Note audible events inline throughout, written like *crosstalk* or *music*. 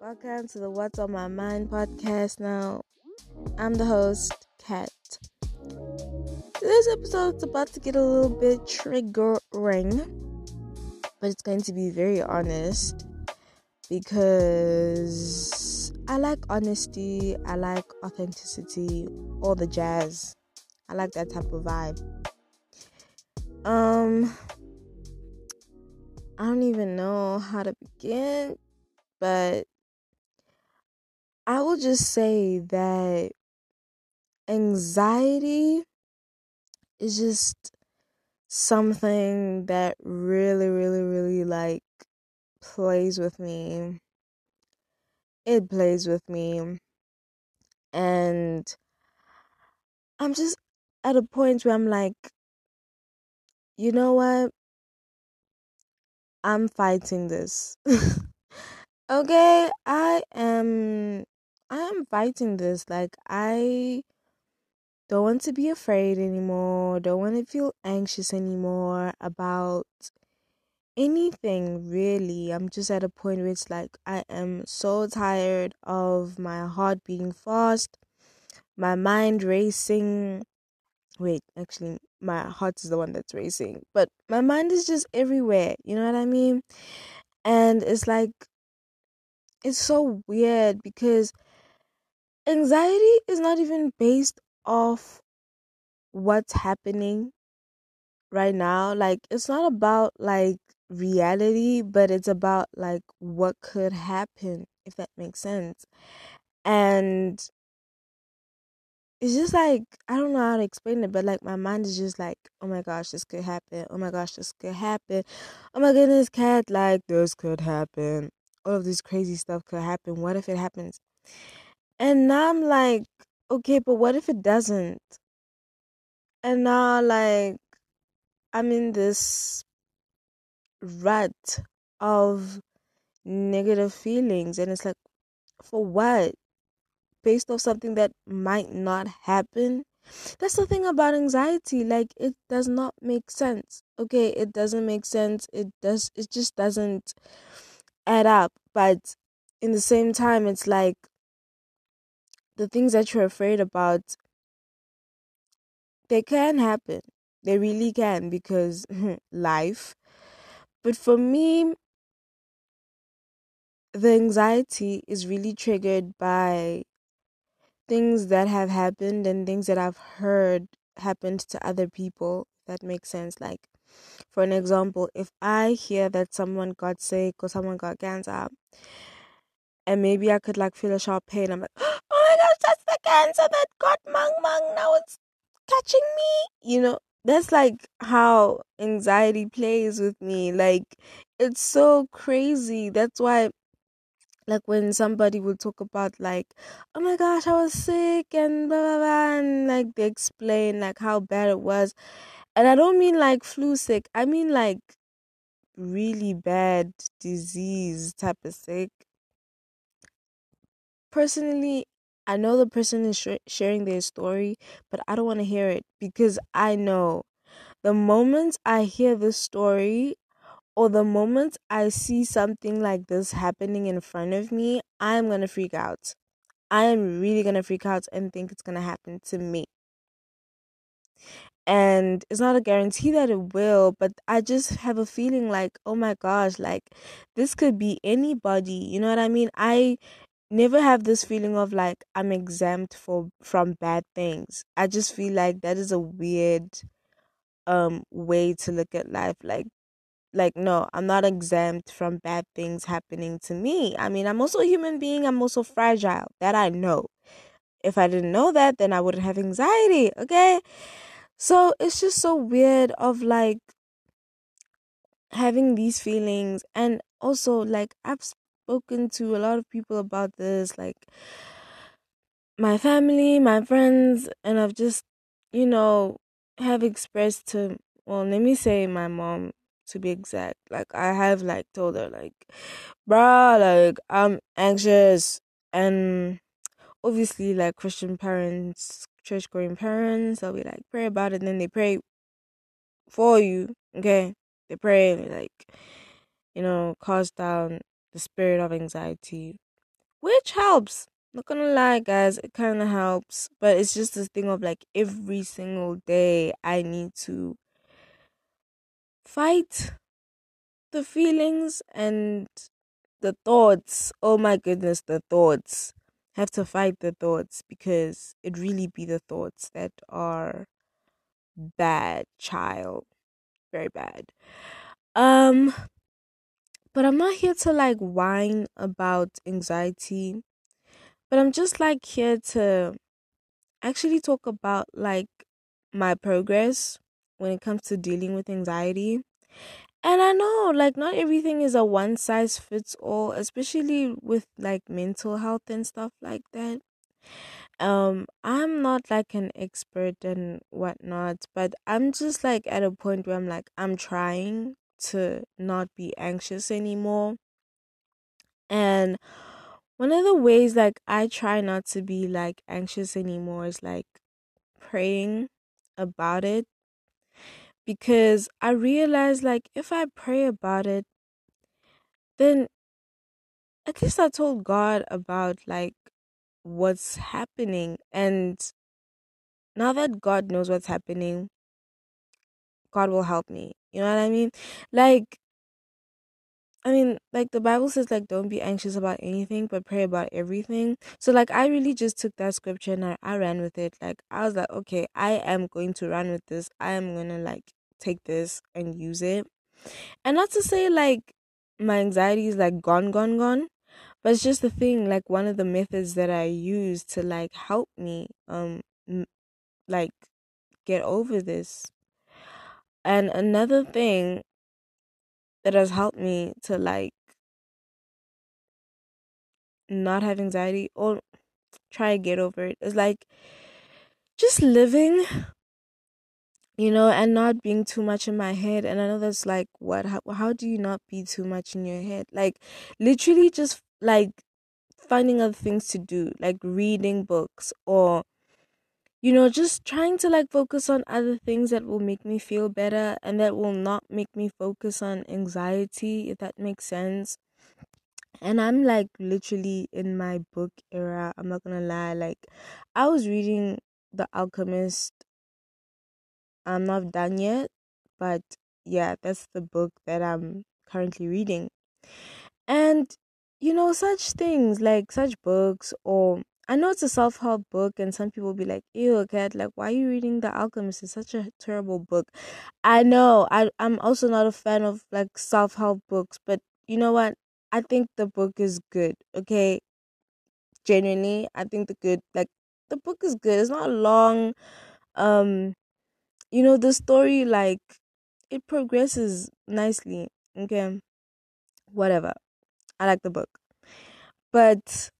Welcome to the What's on My Mind podcast. Now, I'm the host, Kat. This episode is about to get a little bit triggering, but it's going to be very honest because I like honesty, I like authenticity, all the jazz. I like that type of vibe. Um, I don't even know how to begin, but I will just say that anxiety is just something that really, really, really like plays with me. It plays with me. And I'm just at a point where I'm like, you know what? I'm fighting this. *laughs* okay, I am I am fighting this. Like I don't want to be afraid anymore. Don't want to feel anxious anymore about anything really. I'm just at a point where it's like I am so tired of my heart beating fast, my mind racing. Wait, actually, my heart is the one that's racing, but my mind is just everywhere. You know what I mean? And it's like, it's so weird because anxiety is not even based off what's happening right now. Like, it's not about like reality, but it's about like what could happen, if that makes sense. And it's just like I don't know how to explain it, but like my mind is just like, oh my gosh, this could happen. Oh my gosh, this could happen. Oh my goodness, Kat, like this could happen. All of this crazy stuff could happen. What if it happens? And now I'm like, okay, but what if it doesn't? And now like I'm in this rut of negative feelings and it's like for what? based off something that might not happen. That's the thing about anxiety. Like it does not make sense. Okay, it doesn't make sense. It does it just doesn't add up. But in the same time it's like the things that you're afraid about they can happen. They really can because *laughs* life. But for me, the anxiety is really triggered by things that have happened and things that I've heard happened to other people. That makes sense. Like, for an example, if I hear that someone got sick or someone got cancer, and maybe I could like feel a sharp pain, I'm like, *gasps* ah oh my gosh, that's the cancer that got Mang Mang. Now it's catching me. You know, that's like how anxiety plays with me. Like, it's so crazy. That's why like when somebody would talk about like oh my gosh i was sick and blah blah blah and like they explain like how bad it was and i don't mean like flu sick i mean like really bad disease type of sick personally i know the person is sh- sharing their story but i don't want to hear it because i know the moment i hear the story or the moment I see something like this happening in front of me, I'm going to freak out. I am really going to freak out and think it's going to happen to me. And it's not a guarantee that it will, but I just have a feeling like, oh my gosh, like this could be anybody. You know what I mean? I never have this feeling of like I'm exempt for from bad things. I just feel like that is a weird um way to look at life. Like like no i'm not exempt from bad things happening to me i mean i'm also a human being i'm also fragile that i know if i didn't know that then i wouldn't have anxiety okay so it's just so weird of like having these feelings and also like i've spoken to a lot of people about this like my family my friends and i've just you know have expressed to well let me say my mom to be exact. Like I have like told her like, bruh, like I'm anxious and obviously like Christian parents, church going parents, they'll be like pray about it, then they pray for you. Okay, they pray like, you know, cast down the spirit of anxiety which helps. Not gonna lie, guys, it kind of helps, but it's just this thing of like every single day I need to fight the feelings and the thoughts. Oh my goodness, the thoughts. Have to fight the thoughts because it really be the thoughts that are bad, child. Very bad. Um but I'm not here to like whine about anxiety. But I'm just like here to actually talk about like my progress when it comes to dealing with anxiety. And I know like not everything is a one size fits all, especially with like mental health and stuff like that. Um, I'm not like an expert and whatnot, but I'm just like at a point where I'm like, I'm trying to not be anxious anymore. And one of the ways like I try not to be like anxious anymore is like praying about it because I realize like if I pray about it then at least I told God about like what's happening and now that God knows what's happening God will help me. You know what I mean? Like I mean, like the Bible says, like don't be anxious about anything, but pray about everything. So like I really just took that scripture and I, I ran with it. Like I was like, okay, I am going to run with this. I am gonna like take this and use it. And not to say like my anxiety is like gone, gone, gone. But it's just the thing, like one of the methods that I use to like help me um m- like get over this. And another thing that has helped me to like not have anxiety or try to get over it is like just living you know and not being too much in my head. And i know that's like what how, how do you not be too much in your head? Like literally just like finding other things to do like reading books or you know just trying to like focus on other things that will make me feel better and that will not make me focus on anxiety if that makes sense. And i'm like literally in my book era i'm not gonna lie like i was reading the alchemist. I'm not done yet but yeah that's the book that i'm currently reading. And you know such things like such books or i know it's a self-help book and some people be like ew Kat like why are you reading the alchemist it's such a terrible book i know I, i'm also not a fan of like self-help books but you know what I think the book is good. Okay, genuinely, I think the good like the book is good. It's not long. Um, you know the story like it progresses nicely. Okay, whatever. I like the book, but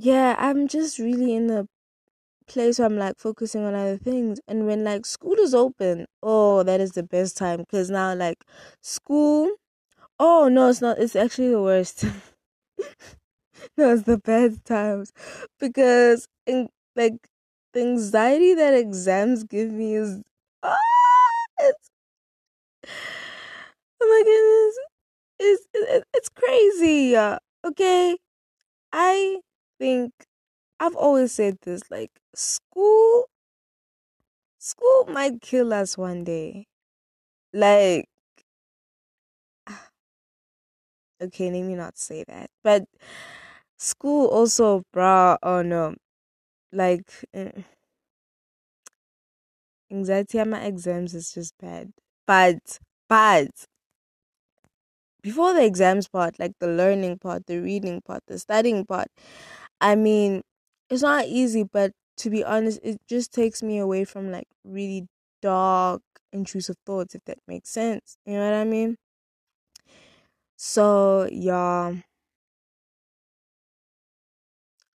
yeah, I'm just really in a place where I'm like focusing on other things. And when like school is open, oh, that is the best time because now like school. Oh no, it's not. It's actually the worst. *laughs* That was the best times because in like the anxiety that exams give me is ah, it's oh my goodness it's it, it's crazy uh, okay i think i've always said this like school school might kill us one day. Like *sighs* okay let me not say that but school also bro oh no like eh, anxiety at my exams is just bad but but before the exams part like the learning part the reading part the studying part i mean it's not easy but to be honest it just takes me away from like really dark intrusive thoughts if that makes sense you know what i mean? So yeah.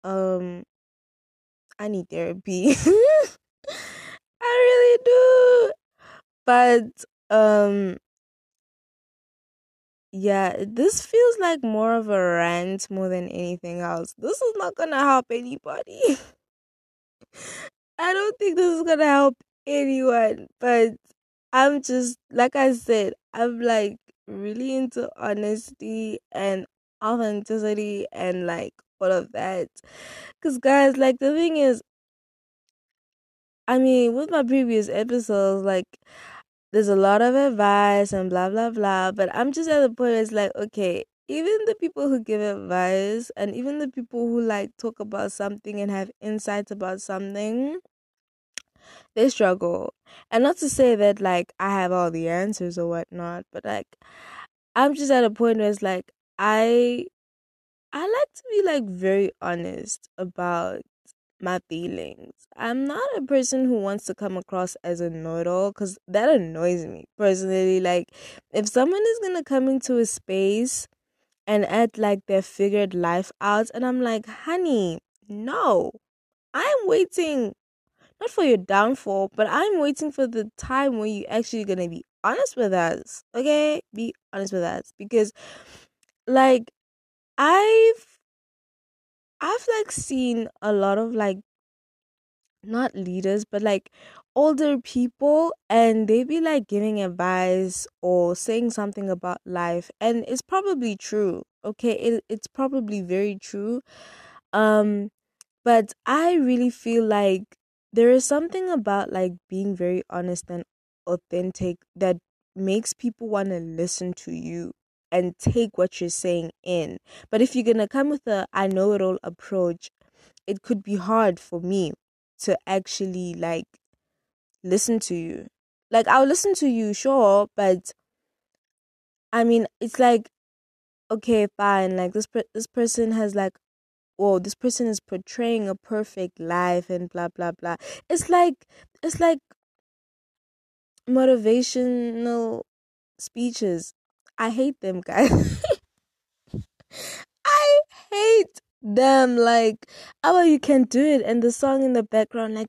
Um i need therapy. *laughs* I really do. But um yeah this feels like more of a rant more than anything else this is not gonna help anybody *laughs* i don't think this is gonna help anyone but i'm just like i said i'm like really into honesty and authenticity and like all of that. Because, guys, like, the thing is, I mean, with my previous episodes, like, there's a lot of advice and blah, blah, blah. But I'm just at the point, where it's like, okay, even the people who give advice and even the people who like talk about something and have insights about something they struggle and not to say that like i have all the answers or whatnot but like i'm just at a point where it's like i i like to be like very honest about my feelings i'm not a person who wants to come across as a know-it-all because that annoys me personally like if someone is gonna come into a space and act like they figured life out. And I'm like, honey, no. I'm waiting not for your downfall, but I'm waiting for the time when you actually gonna be honest with us. Okay? Be honest with us. Because like I've I've like seen a lot of like not leaders, but like older people and they be like giving advice or saying something about life and it's probably true okay? It, it's probably very true um but i really feel like there is something about like being very honest and authentic that makes people want to listen to you and take what you're saying in but if you're gonna come with a i know it all approach it could be hard for me to actually like listen to you. Like I'll listen to you, sure, but I mean, it's like okay, fine. Like this per- this person has like oh, this person is portraying a perfect life and blah blah blah. It's like it's like motivational speeches. I hate them, guys. *laughs* I hate them. Like, oh, you can do it, and the song in the background, like.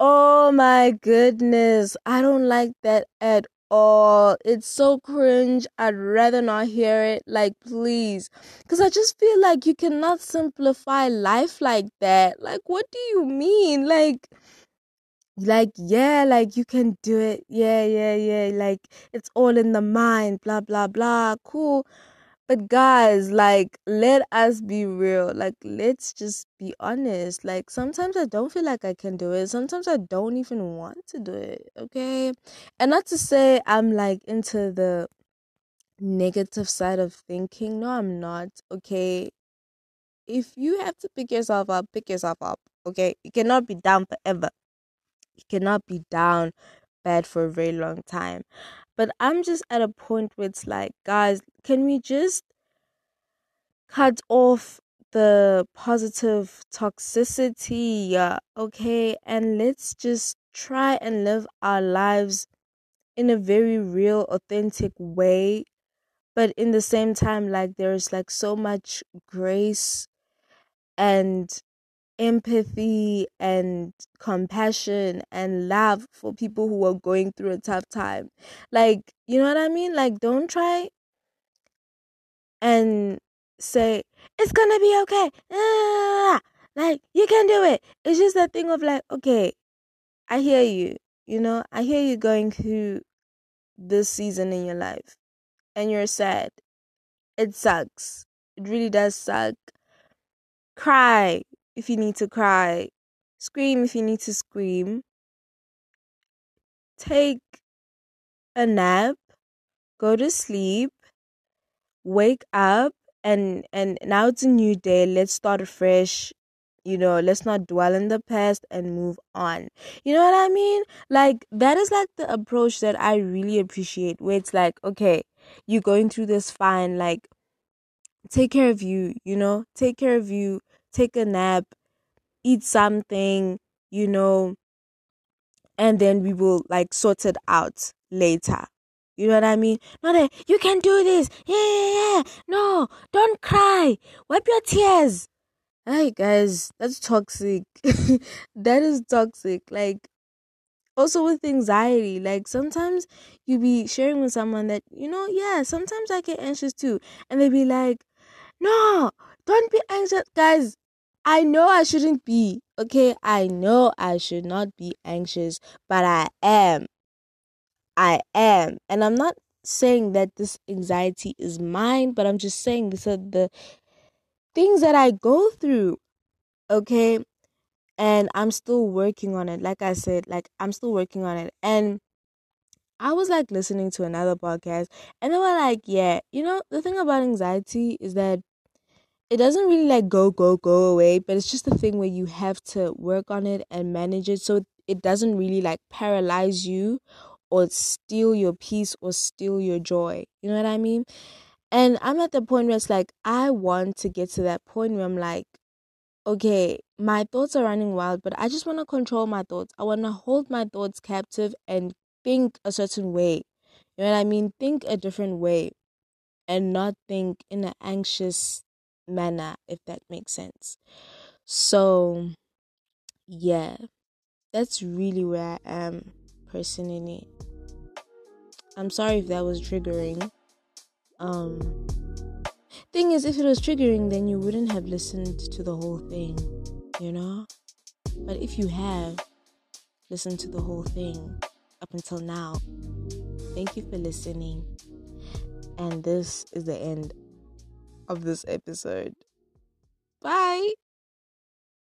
Oh my goodness. I don't like that at all. It's so cringe. I'd rather not hear it. Like, please. Because I just feel like you cannot simplify life like that. Like, what do you mean? Like, like yeah like you can do it yeah yeah yeah like it's all in the mind blah blah blah cool but guys, like, let us be real. Like, let's just be honest. Like, sometimes I don't feel like I can do it. Sometimes I don't even want to do it. Okay. And not to say I'm like into the negative side of thinking. No, I'm not. Okay. If you have to pick yourself up, pick yourself up. Okay. You cannot be down forever. You cannot be down bad for a very long time. But I'm just at a point where it's like, guys, can we just cut off the positive toxicity, okay? And let's just try and live our lives in a very real, authentic way. But in the same time, like, there's like so much grace and empathy and compassion and love for people who are going through a tough time. Like, you know what I mean? Like, don't try and say, it's gonna be okay. Ah, like, you can do it. It's just that thing of like, okay, I hear you. You know, I hear you going through this season in your life and you're sad. It sucks. It really does suck. Cry if you need to cry, scream if you need to scream, take a nap, go to sleep, wake up and and now it's a new day. Let's start fresh. You know, let's not dwell in the past and move on. You know what I mean? Like that is like the approach that I really appreciate where it's like, okay, you're going through this fine, like take care of you, you know, take care of you, take a nap, eat something, you know, and then we will like sort it out later. You know what I mean? Not you can do this. Yeah, yeah, yeah. No, don't cry. Wipe your tears. Hey guys, that's toxic. *laughs* that is toxic. Like also with anxiety, like sometimes you be sharing with someone that, you know, yeah, sometimes I get anxious too. And they be like, No, don't be anxious. Guys, I know I shouldn't be, okay? I know I should not be anxious, but I am. I am. And I'm not saying that this anxiety is mine, but I'm just saying these are the things that I go through. Okay. And I'm still working on it. Like I said, like I'm still working on it. And I was like listening to another podcast and they were like, yeah, you know, the thing about anxiety is that it doesn't really like go, go, go away, but it's just a thing where you have to work on it and manage it so it doesn't really like paralyze you or steal your peace or steal your joy. You know what I mean? And I'm at the point where it's like, I want to get to that point where I'm like, okay, my thoughts are running wild, but I just want to control my thoughts. I want to hold my thoughts captive and think a certain way. You know what I mean? Think a different way and not think in an anxious manner, if that makes sense. So, yeah, that's really where I am personally. I'm sorry if that was triggering. Um, thing is, if it was triggering, then you wouldn't have listened to the whole thing, you know? But if you have listened to the whole thing up until now, thank you for listening. And this is the end of this episode. Bye.